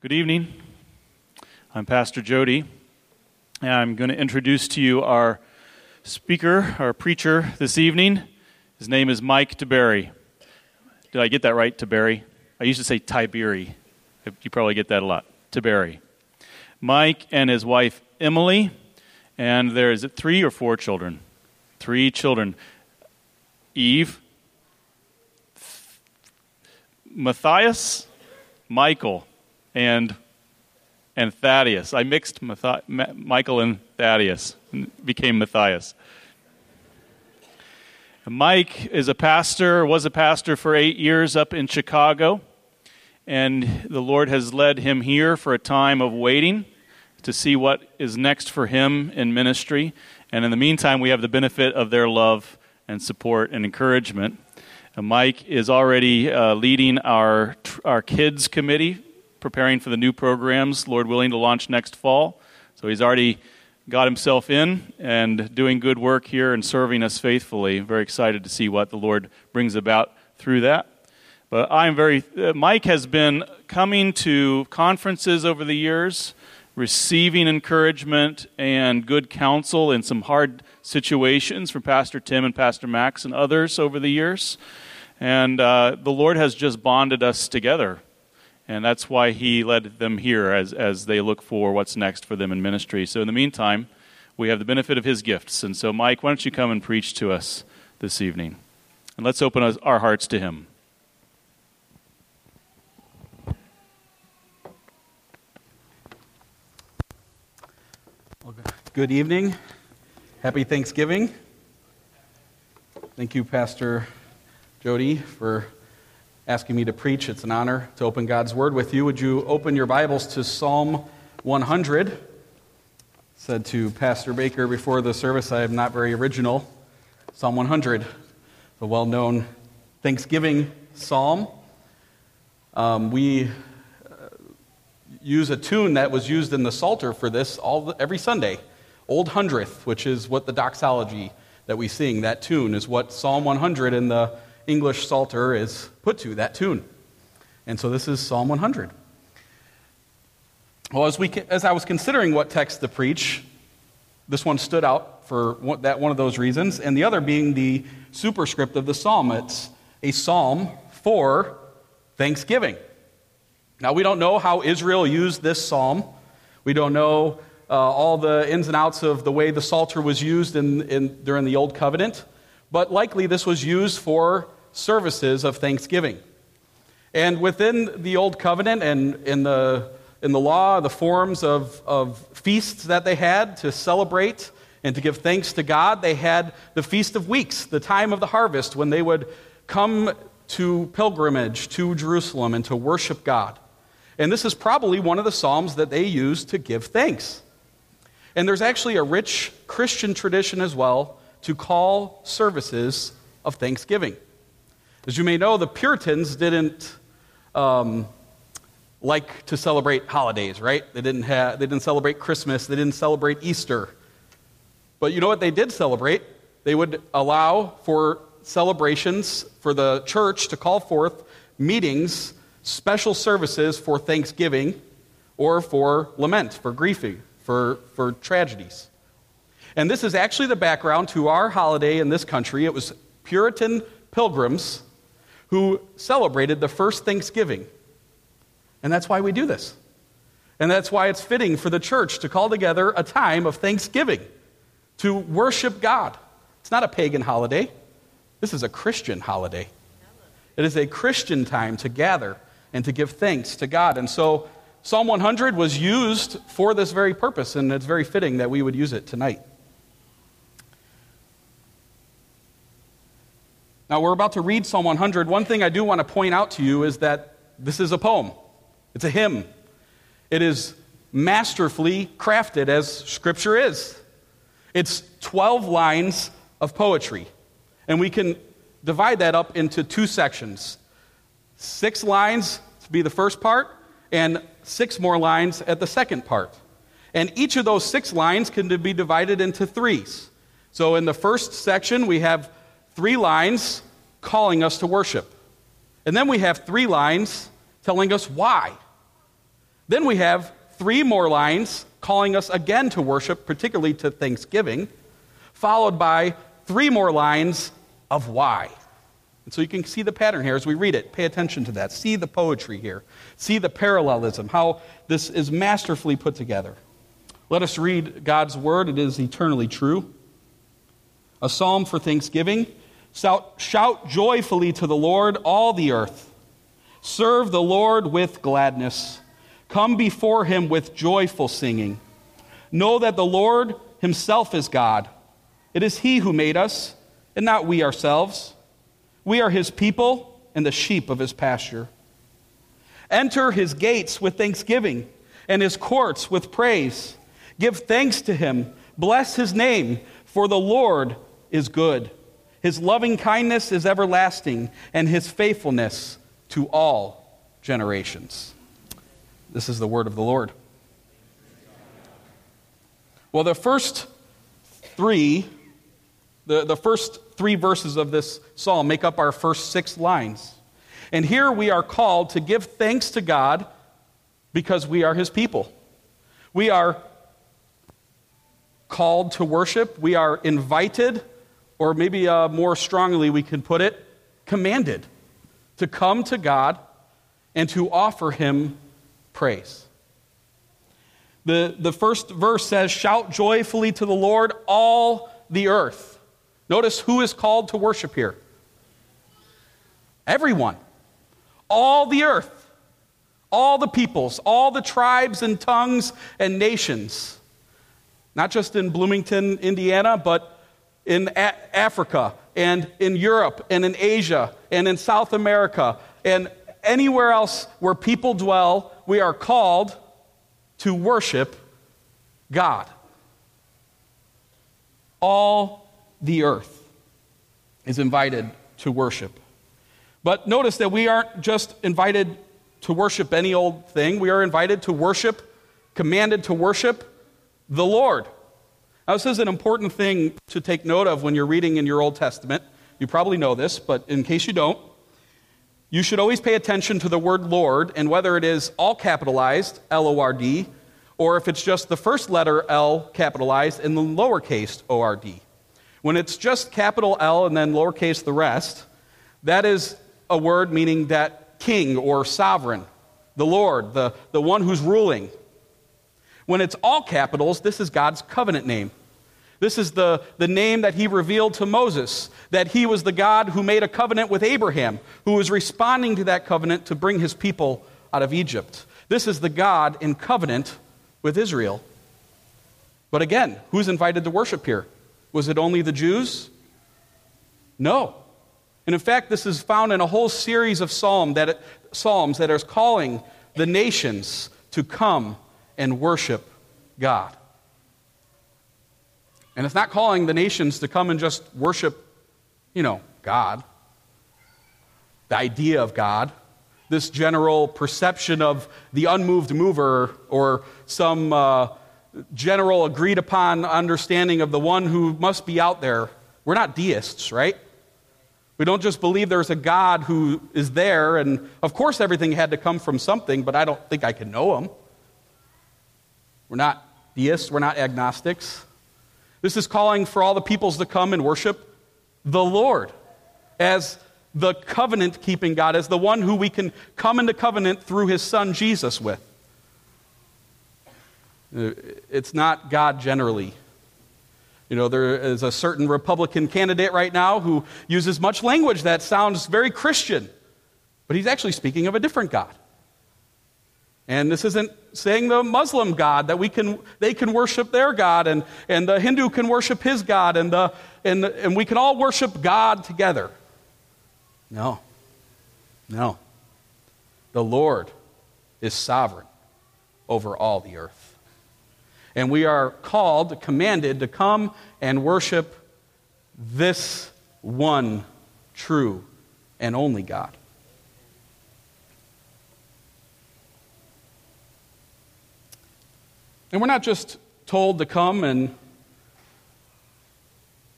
Good evening. I'm Pastor Jody, and I'm going to introduce to you our speaker, our preacher this evening. His name is Mike Tiberi. Did I get that right, Tiberi? I used to say Tiberi. You probably get that a lot. Tiberi. Mike and his wife Emily, and there is three or four children. Three children. Eve, Matthias, Michael, and and Thaddeus. I mixed Ma- Michael and Thaddeus, and became Matthias. Mike is a pastor, was a pastor for eight years up in Chicago, and the Lord has led him here for a time of waiting to see what is next for him in ministry. And in the meantime, we have the benefit of their love and support and encouragement. Uh, Mike is already uh, leading our, our kids committee preparing for the new programs, Lord willing, to launch next fall. So he's already got himself in and doing good work here and serving us faithfully. Very excited to see what the Lord brings about through that. But I'm very, uh, Mike has been coming to conferences over the years, receiving encouragement and good counsel in some hard situations from Pastor Tim and Pastor Max and others over the years. And uh, the Lord has just bonded us together and that's why he led them here as, as they look for what's next for them in ministry. So, in the meantime, we have the benefit of his gifts. And so, Mike, why don't you come and preach to us this evening? And let's open our hearts to him. Good evening. Happy Thanksgiving. Thank you, Pastor Jody, for asking me to preach. It's an honor to open God's Word with you. Would you open your Bibles to Psalm 100? I said to Pastor Baker before the service, I am not very original. Psalm 100, the well known Thanksgiving psalm. Um, we uh, use a tune that was used in the Psalter for this all, every Sunday. Old Hundredth, which is what the doxology that we sing, that tune is what Psalm 100 in the English Psalter is put to, that tune. And so this is Psalm 100. Well, as, we, as I was considering what text to preach, this one stood out for one, that one of those reasons, and the other being the superscript of the psalm. It's a psalm for thanksgiving. Now, we don't know how Israel used this psalm. We don't know uh, all the ins and outs of the way the Psalter was used in, in, during the Old Covenant, but likely this was used for services of thanksgiving. And within the Old Covenant and in the, in the law, the forms of, of feasts that they had to celebrate and to give thanks to God, they had the Feast of Weeks, the time of the harvest, when they would come to pilgrimage to Jerusalem and to worship God. And this is probably one of the Psalms that they used to give thanks. And there's actually a rich Christian tradition as well to call services of thanksgiving. As you may know, the Puritans didn't um, like to celebrate holidays, right? They didn't, have, they didn't celebrate Christmas, they didn't celebrate Easter. But you know what they did celebrate? They would allow for celebrations for the church to call forth meetings, special services for Thanksgiving or for lament, for grieving, for, for tragedies. And this is actually the background to our holiday in this country. It was Puritan pilgrims who celebrated the first Thanksgiving. And that's why we do this. And that's why it's fitting for the church to call together a time of thanksgiving to worship God. It's not a pagan holiday, this is a Christian holiday. It is a Christian time to gather and to give thanks to God. And so Psalm 100 was used for this very purpose, and it's very fitting that we would use it tonight. Now, we're about to read Psalm 100. One thing I do want to point out to you is that this is a poem, it's a hymn. It is masterfully crafted, as Scripture is. It's 12 lines of poetry. And we can divide that up into two sections six lines to be the first part, and six more lines at the second part. And each of those six lines can be divided into threes. So in the first section, we have three lines calling us to worship. And then we have three lines telling us why. Then we have three more lines calling us again to worship, particularly to thanksgiving, followed by three more lines of why. And so you can see the pattern here as we read it. Pay attention to that. See the poetry here. See the parallelism, how this is masterfully put together. Let us read God's word. It is eternally true. A psalm for thanksgiving. Shout, joyfully to the Lord, all the earth. Serve the Lord with gladness. Come before him with joyful singing. Know that the Lord himself is God. It is he who made us, and not we ourselves. We are his people and the sheep of his pasture. Enter his gates with thanksgiving and his courts with praise. Give thanks to him. Bless his name, for the Lord is good. His loving kindness is everlasting, and his faithfulness to all generations. This is the word of the Lord. Well, the first three, the, the first three verses of this psalm make up our first six lines. And here we are called to give thanks to God because we are his people. We are called to worship. We are invited, or maybe uh, more strongly we can put it, commanded to come to God and to offer him praise. The, the first verse says, Shout joyfully to the Lord, all the earth. Notice who is called to worship here. Everyone. All the earth. All the peoples, all the tribes and tongues and nations. Not just in Bloomington, Indiana, but in A- Africa and in Europe and in Asia and in South America and anywhere else where people dwell, we are called to worship God. All the earth is invited to worship. But notice that we aren't just invited to worship any old thing, we are invited to worship, commanded to worship the Lord. Now, this is an important thing to take note of when you're reading in your Old Testament. You probably know this, but in case you don't, you should always pay attention to the word Lord and whether it is all capitalized, L O R D, or if it's just the first letter L capitalized and the lowercase O R D. When it's just capital L and then lowercase the rest, that is a word meaning that king or sovereign, the Lord, the, the one who's ruling. When it's all capitals, this is God's covenant name. This is the, the name that he revealed to Moses, that he was the God who made a covenant with Abraham, who was responding to that covenant to bring his people out of Egypt. This is the God in covenant with Israel. But again, who's invited to worship here? Was it only the Jews? No. And in fact, this is found in a whole series of psalm that, psalms that are calling the nations to come and worship God. And it's not calling the nations to come and just worship, you know, God, the idea of God, this general perception of the unmoved mover or some uh, general agreed upon understanding of the one who must be out there. We're not deists, right? We don't just believe there's a God who is there, and of course everything had to come from something, but I don't think I can know him. We're not deists, we're not agnostics. This is calling for all the peoples to come and worship the Lord as the covenant keeping God, as the one who we can come into covenant through his son Jesus with. Uh, it's not God generally. You know, there is a certain Republican candidate right now who uses much language that sounds very Christian, but he's actually speaking of a different God. And this isn't saying the Muslim God that we can, they can worship their God and, and the Hindu can worship his God and, the, and, the, and we can all worship God together. No. No. The Lord is sovereign over all the earth. And we are called, commanded to come and worship this one true and only God. And we're not just told to come and,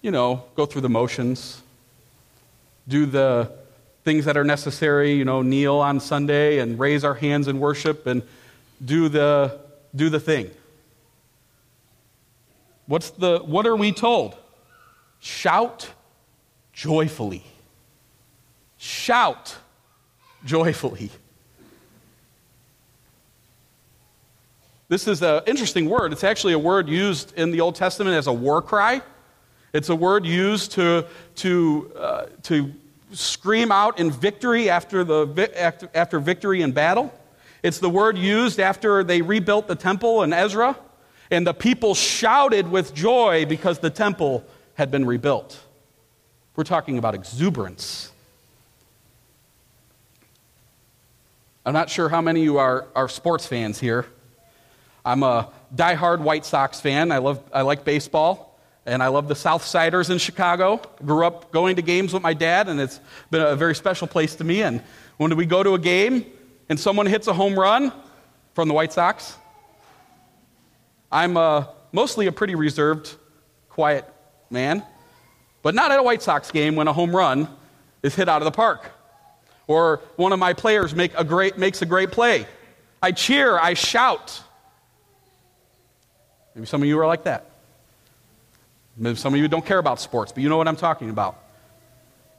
you know, go through the motions, do the things that are necessary, you know, kneel on Sunday and raise our hands in worship and do the, do the thing. What's the, what are we told? Shout joyfully. Shout joyfully. This is an interesting word. It's actually a word used in the Old Testament as a war cry. It's a word used to, to, uh, to scream out in victory after, the, after, after victory in battle. It's the word used after they rebuilt the temple in Ezra, and the people shouted with joy because the temple had been rebuilt. We're talking about exuberance. I'm not sure how many of you are, are sports fans here. I'm a die-hard White Sox fan. I, love, I like baseball, and I love the Southsiders in Chicago. Grew up going to games with my dad, and it's been a very special place to me. And when do we go to a game and someone hits a home run from the White Sox, I'm uh, mostly a pretty reserved, quiet man, but not at a White Sox game when a home run is hit out of the park or one of my players make a great, makes a great play. I cheer, I shout. Maybe some of you are like that. Maybe some of you don't care about sports, but you know what I'm talking about.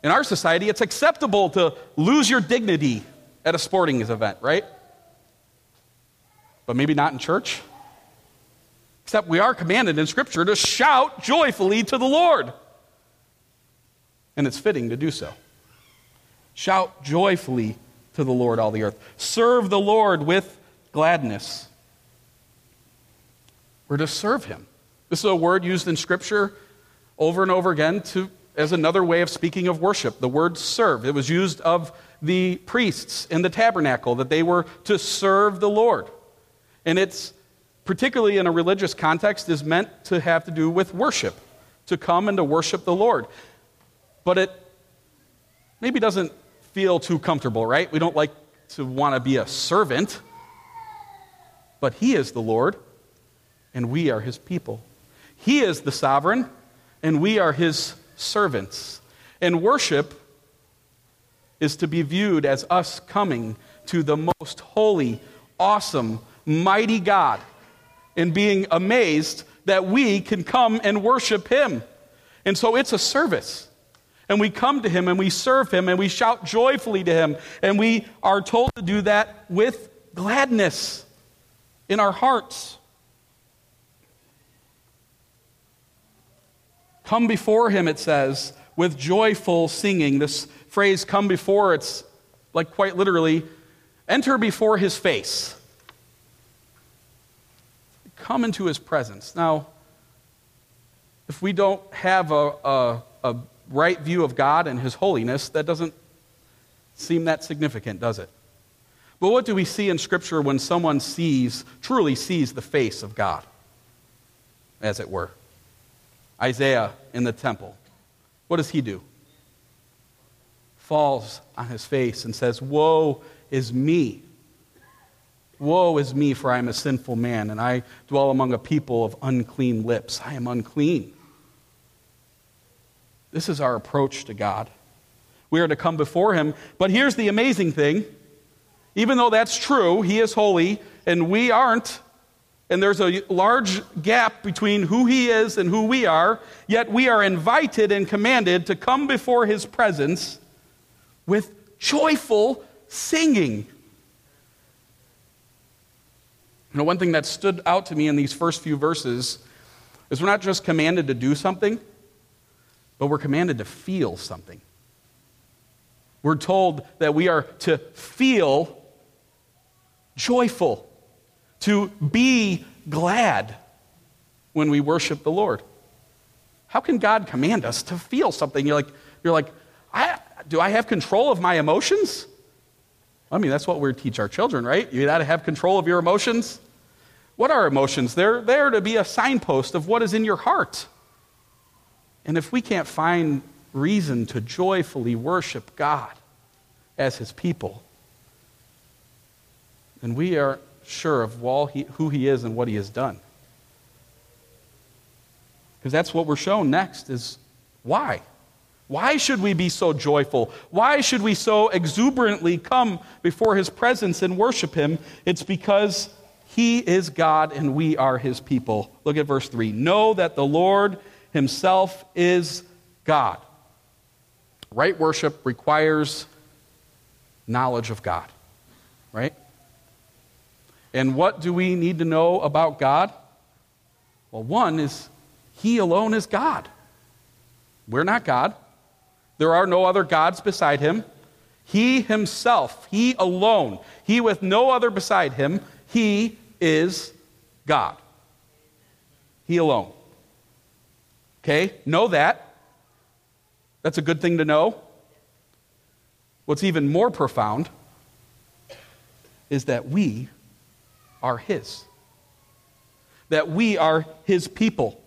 In our society, it's acceptable to lose your dignity at a sporting event, right? But maybe not in church. Except we are commanded in Scripture to shout joyfully to the Lord. And it's fitting to do so. Shout joyfully to the Lord, all the earth. Serve the Lord with gladness. We're to serve him. This is a word used in Scripture over and over again to, as another way of speaking of worship. The word serve. It was used of the priests in the tabernacle, that they were to serve the Lord. And it's, particularly in a religious context, is meant to have to do with worship, to come and to worship the Lord. But it maybe doesn't feel too comfortable, right? We don't like to want to be a servant. But He is the Lord and we are his people. He is the sovereign, and we are his servants. And worship is to be viewed as us coming to the most holy, awesome, mighty God and being amazed that we can come and worship him. And so it's a service. And we come to him and we serve him and we shout joyfully to him. And we are told to do that with gladness in our hearts. Come before him, it says, with joyful singing. This phrase, come before, it's like quite literally, enter before his face. Come into his presence. Now, if we don't have a, a, a right view of God and his holiness, that doesn't seem that significant, does it? But what do we see in Scripture when someone sees, truly sees the face of God, as it were? Isaiah in the temple. What does he do? Falls on his face and says, Woe is me. Woe is me, for I am a sinful man, and I dwell among a people of unclean lips. I am unclean. This is our approach to God. We are to come before him. But here's the amazing thing even though that's true, he is holy, and we aren't, and there's a large gap between who he is and who we are, yet we are invited and commanded to come before his presence with joyful singing. You know, one thing that stood out to me in these first few verses is we're not just commanded to do something, but we're commanded to feel something. We're told that we are to feel joyful to be glad when we worship the Lord. How can God command us to feel something? You're like, you're like I, do I have control of my emotions? I mean, that's what we teach our children, right? You got to have control of your emotions. What are emotions? They're there to be a signpost of what is in your heart. And if we can't find reason to joyfully worship God as his people, then we are sure of all he, who he is and what he has done. Because that's what we're shown next is why? Why should we be so joyful? Why should we so exuberantly come before his presence and worship him? It's because He is God and we are his people. Look at verse 3. Know that the Lord himself is God. Right worship requires knowledge of God, right? And what do we need to know about God? Well, one is He alone is God. We're not God. There are no other gods beside Him. He Himself, He alone, He with no other beside Him, He is God. He alone. Okay? Know that. That's a good thing to know. What's even more profound is that we are His. That we are His people.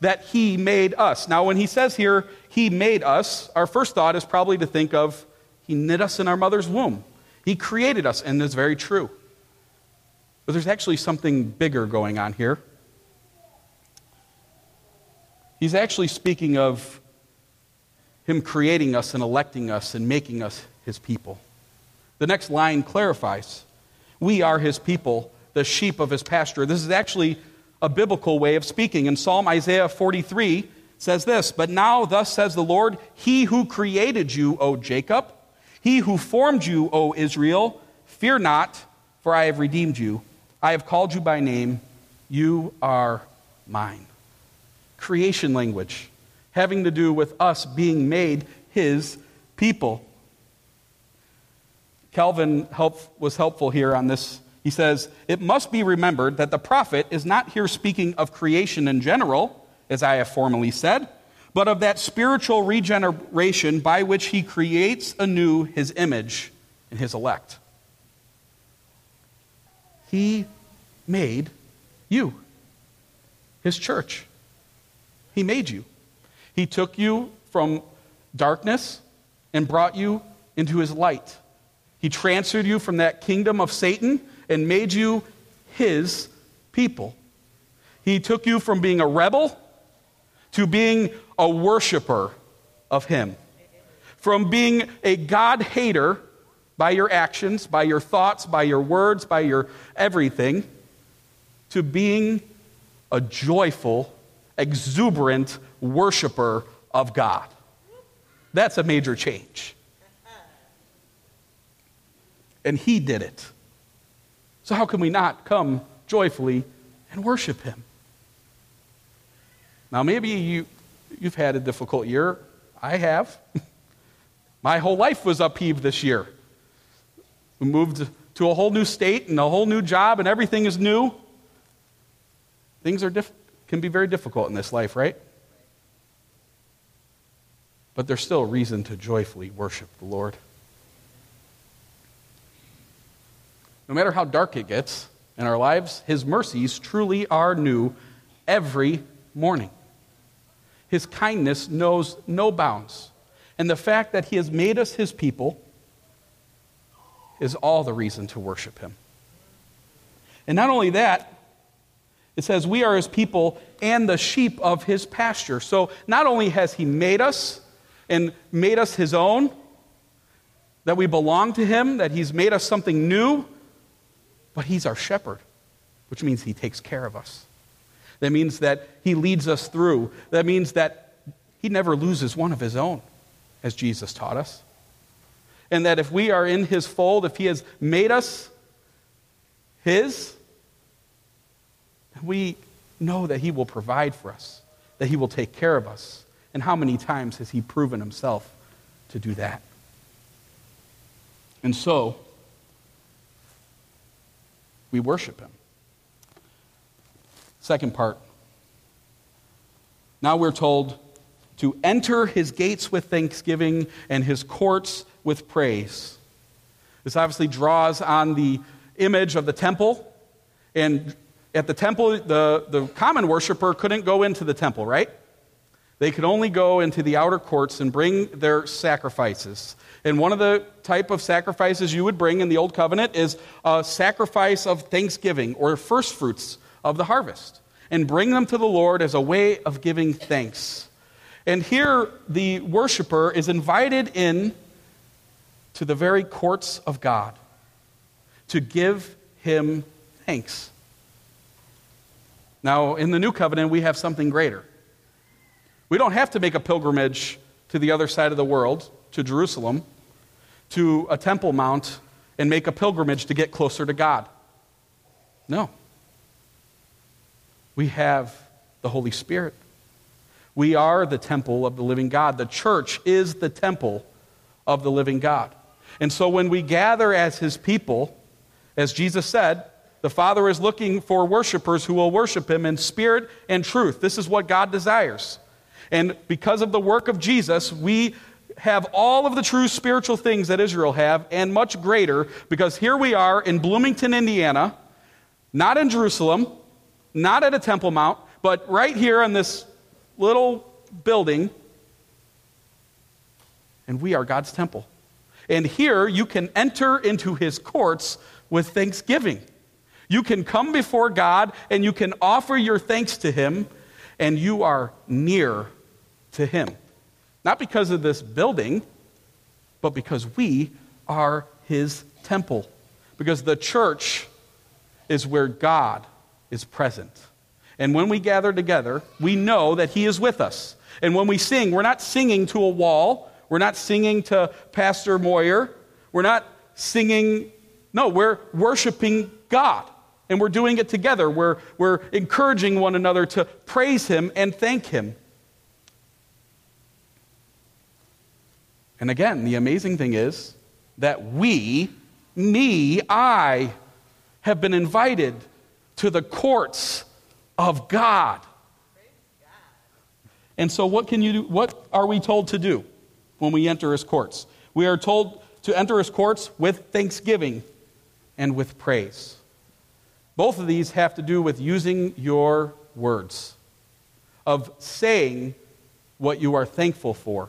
That He made us. Now, when He says here, He made us, our first thought is probably to think of He knit us in our mother's womb. He created us, and that's very true. But there's actually something bigger going on here. He's actually speaking of him creating us and electing us and making us his people. The next line clarifies We are his people, the sheep of his pasture. This is actually a biblical way of speaking. In Psalm Isaiah 43 says this But now, thus says the Lord, He who created you, O Jacob, he who formed you, O Israel, fear not, for I have redeemed you. I have called you by name. You are mine. Creation language having to do with us being made his people. Calvin help, was helpful here on this. He says, It must be remembered that the prophet is not here speaking of creation in general, as I have formerly said, but of that spiritual regeneration by which he creates anew his image in his elect. He made you, his church. He made you. He took you from darkness and brought you into his light. He transferred you from that kingdom of Satan and made you his people. He took you from being a rebel to being a worshiper of him. From being a God hater by your actions, by your thoughts, by your words, by your everything, to being a joyful, exuberant worshiper of God. That's a major change. And he did it. So, how can we not come joyfully and worship him? Now, maybe you, you've had a difficult year. I have. My whole life was upheaved this year. We moved to a whole new state and a whole new job, and everything is new. Things are diff- can be very difficult in this life, right? but there's still a reason to joyfully worship the Lord. No matter how dark it gets in our lives, His mercies truly are new every morning. His kindness knows no bounds. And the fact that He has made us His people is all the reason to worship Him. And not only that, it says we are His people and the sheep of His pasture. So not only has He made us, and made us his own, that we belong to him, that he's made us something new, but he's our shepherd, which means he takes care of us. That means that he leads us through. That means that he never loses one of his own, as Jesus taught us. And that if we are in his fold, if he has made us his, we know that he will provide for us, that he will take care of us. And how many times has he proven himself to do that? And so, we worship him. Second part. Now we're told to enter his gates with thanksgiving and his courts with praise. This obviously draws on the image of the temple. And at the temple, the, the common worshiper couldn't go into the temple, right? They could only go into the outer courts and bring their sacrifices. And one of the type of sacrifices you would bring in the Old Covenant is a sacrifice of thanksgiving or first fruits of the harvest. And bring them to the Lord as a way of giving thanks. And here the worshiper is invited in to the very courts of God to give him thanks. Now, in the new covenant, we have something greater. We don't have to make a pilgrimage to the other side of the world, to Jerusalem, to a temple mount, and make a pilgrimage to get closer to God. No. We have the Holy Spirit. We are the temple of the living God. The church is the temple of the living God. And so when we gather as his people, as Jesus said, the Father is looking for worshipers who will worship him in spirit and truth. This is what God desires. And because of the work of Jesus, we have all of the true spiritual things that Israel have and much greater because here we are in Bloomington, Indiana, not in Jerusalem, not at a Temple Mount, but right here in this little building. And we are God's temple. And here you can enter into his courts with thanksgiving. You can come before God and you can offer your thanks to him, and you are near to him. Not because of this building, but because we are his temple. Because the church is where God is present. And when we gather together, we know that He is with us. And when we sing, we're not singing to a wall. We're not singing to Pastor Moyer. We're not singing, no, we're worshiping God. And we're doing it together. We're, we're encouraging one another to praise Him and thank Him. And again, the amazing thing is that we, me, I, have been invited to the courts of God. And so, what can you do? What are we told to do when we enter his courts? We are told to enter his courts with thanksgiving and with praise. Both of these have to do with using your words, of saying what you are thankful for,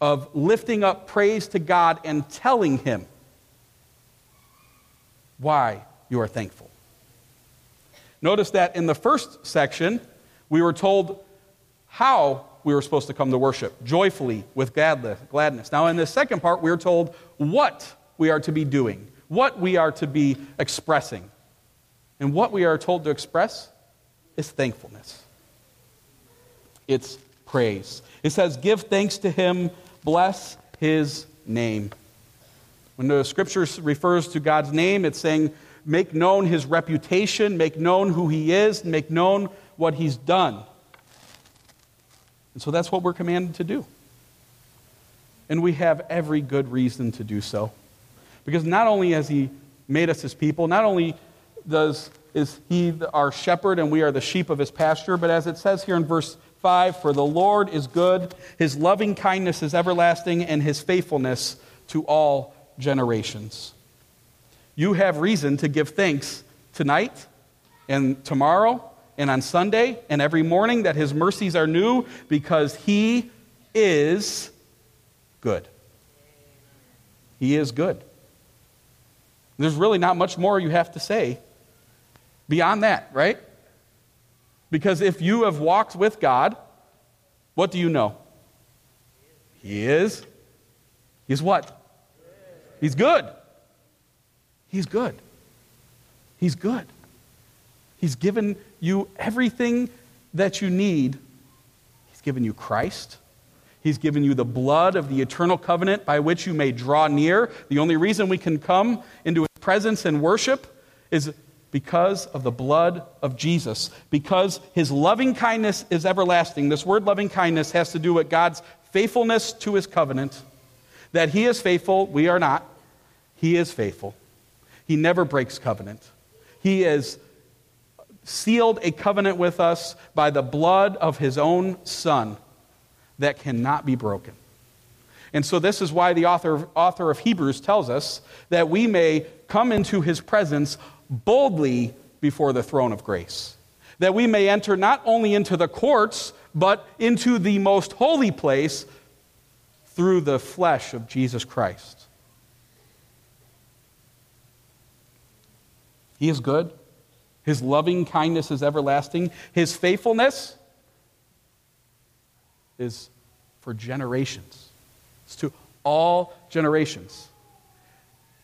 of lifting up praise to God and telling him why you are thankful. Notice that in the first section, we were told how we were supposed to come to worship joyfully with gladness. Now, in the second part, we are told what we are to be doing, what we are to be expressing. And what we are told to express is thankfulness, it's praise. It says, Give thanks to him, bless his name. When the scripture refers to God's name, it's saying, make known his reputation, make known who he is, make known what he's done. And so that's what we're commanded to do. And we have every good reason to do so. Because not only has he made us his people, not only does is he our shepherd and we are the sheep of his pasture, but as it says here in verse 5, for the Lord is good, his loving kindness is everlasting, and his faithfulness to all generations you have reason to give thanks tonight and tomorrow and on Sunday and every morning that His mercies are new because He is good. He is good. There's really not much more you have to say beyond that, right? Because if you have walked with God, what do you know? He is. He's what? He's good. He's good. He's good. He's given you everything that you need. He's given you Christ. He's given you the blood of the eternal covenant by which you may draw near. The only reason we can come into his presence and worship is because of the blood of Jesus, because his loving kindness is everlasting. This word loving kindness has to do with God's faithfulness to his covenant. That he is faithful, we are not. He is faithful. He never breaks covenant. He has sealed a covenant with us by the blood of his own Son that cannot be broken. And so, this is why the author, author of Hebrews tells us that we may come into his presence boldly before the throne of grace. That we may enter not only into the courts, but into the most holy place through the flesh of Jesus Christ. He is good. His loving kindness is everlasting. His faithfulness is for generations. It's to all generations.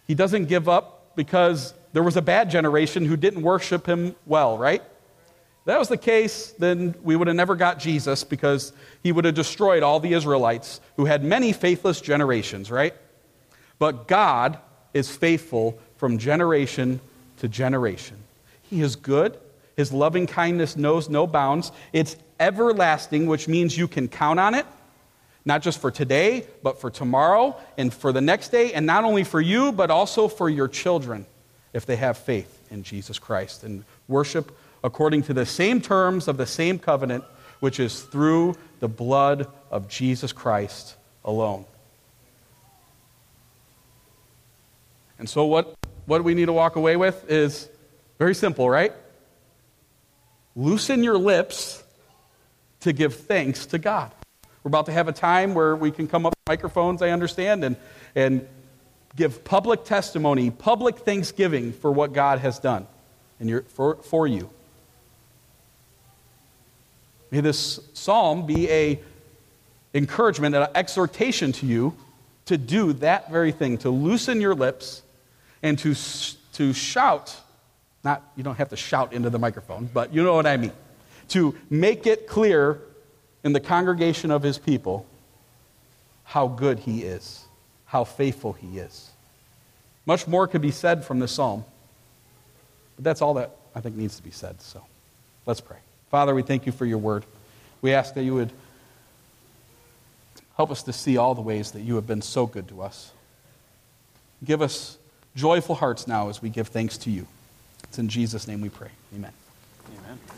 He doesn't give up because there was a bad generation who didn't worship him well, right? If that was the case, then we would have never got Jesus because he would have destroyed all the Israelites who had many faithless generations, right? But God is faithful from generation to generation. He is good. His loving kindness knows no bounds. It's everlasting, which means you can count on it, not just for today, but for tomorrow and for the next day, and not only for you, but also for your children if they have faith in Jesus Christ and worship according to the same terms of the same covenant, which is through the blood of Jesus Christ alone. And so, what, what we need to walk away with is very simple, right? Loosen your lips to give thanks to God. We're about to have a time where we can come up microphones, I understand, and, and give public testimony, public thanksgiving for what God has done in your, for, for you. May this psalm be a encouragement, and an exhortation to you to do that very thing, to loosen your lips and to, to shout. Not, you don't have to shout into the microphone, but you know what I mean. To make it clear in the congregation of his people how good he is, how faithful he is. Much more could be said from this psalm, but that's all that I think needs to be said. So let's pray. Father, we thank you for your word. We ask that you would help us to see all the ways that you have been so good to us. Give us joyful hearts now as we give thanks to you. It's in Jesus' name we pray. Amen.